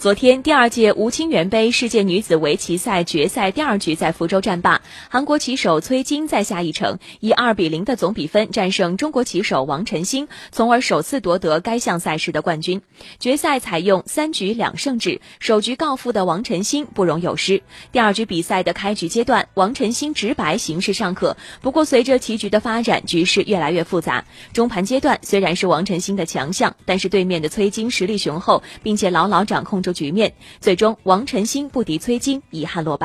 昨天，第二届吴清源杯世界女子围棋赛决赛第二局在福州战罢，韩国棋手崔晶在下一城以二比零的总比分战胜中国棋手王晨星，从而首次夺得该项赛事的冠军。决赛采用三局两胜制，首局告负的王晨星不容有失。第二局比赛的开局阶段，王晨星直白形势尚可，不过随着棋局的发展，局势越来越复杂。中盘阶段虽然是王晨星的强项，但是对面的崔晶实力雄厚，并且牢牢掌控住。局面最终，王晨星不敌崔晶，遗憾落败。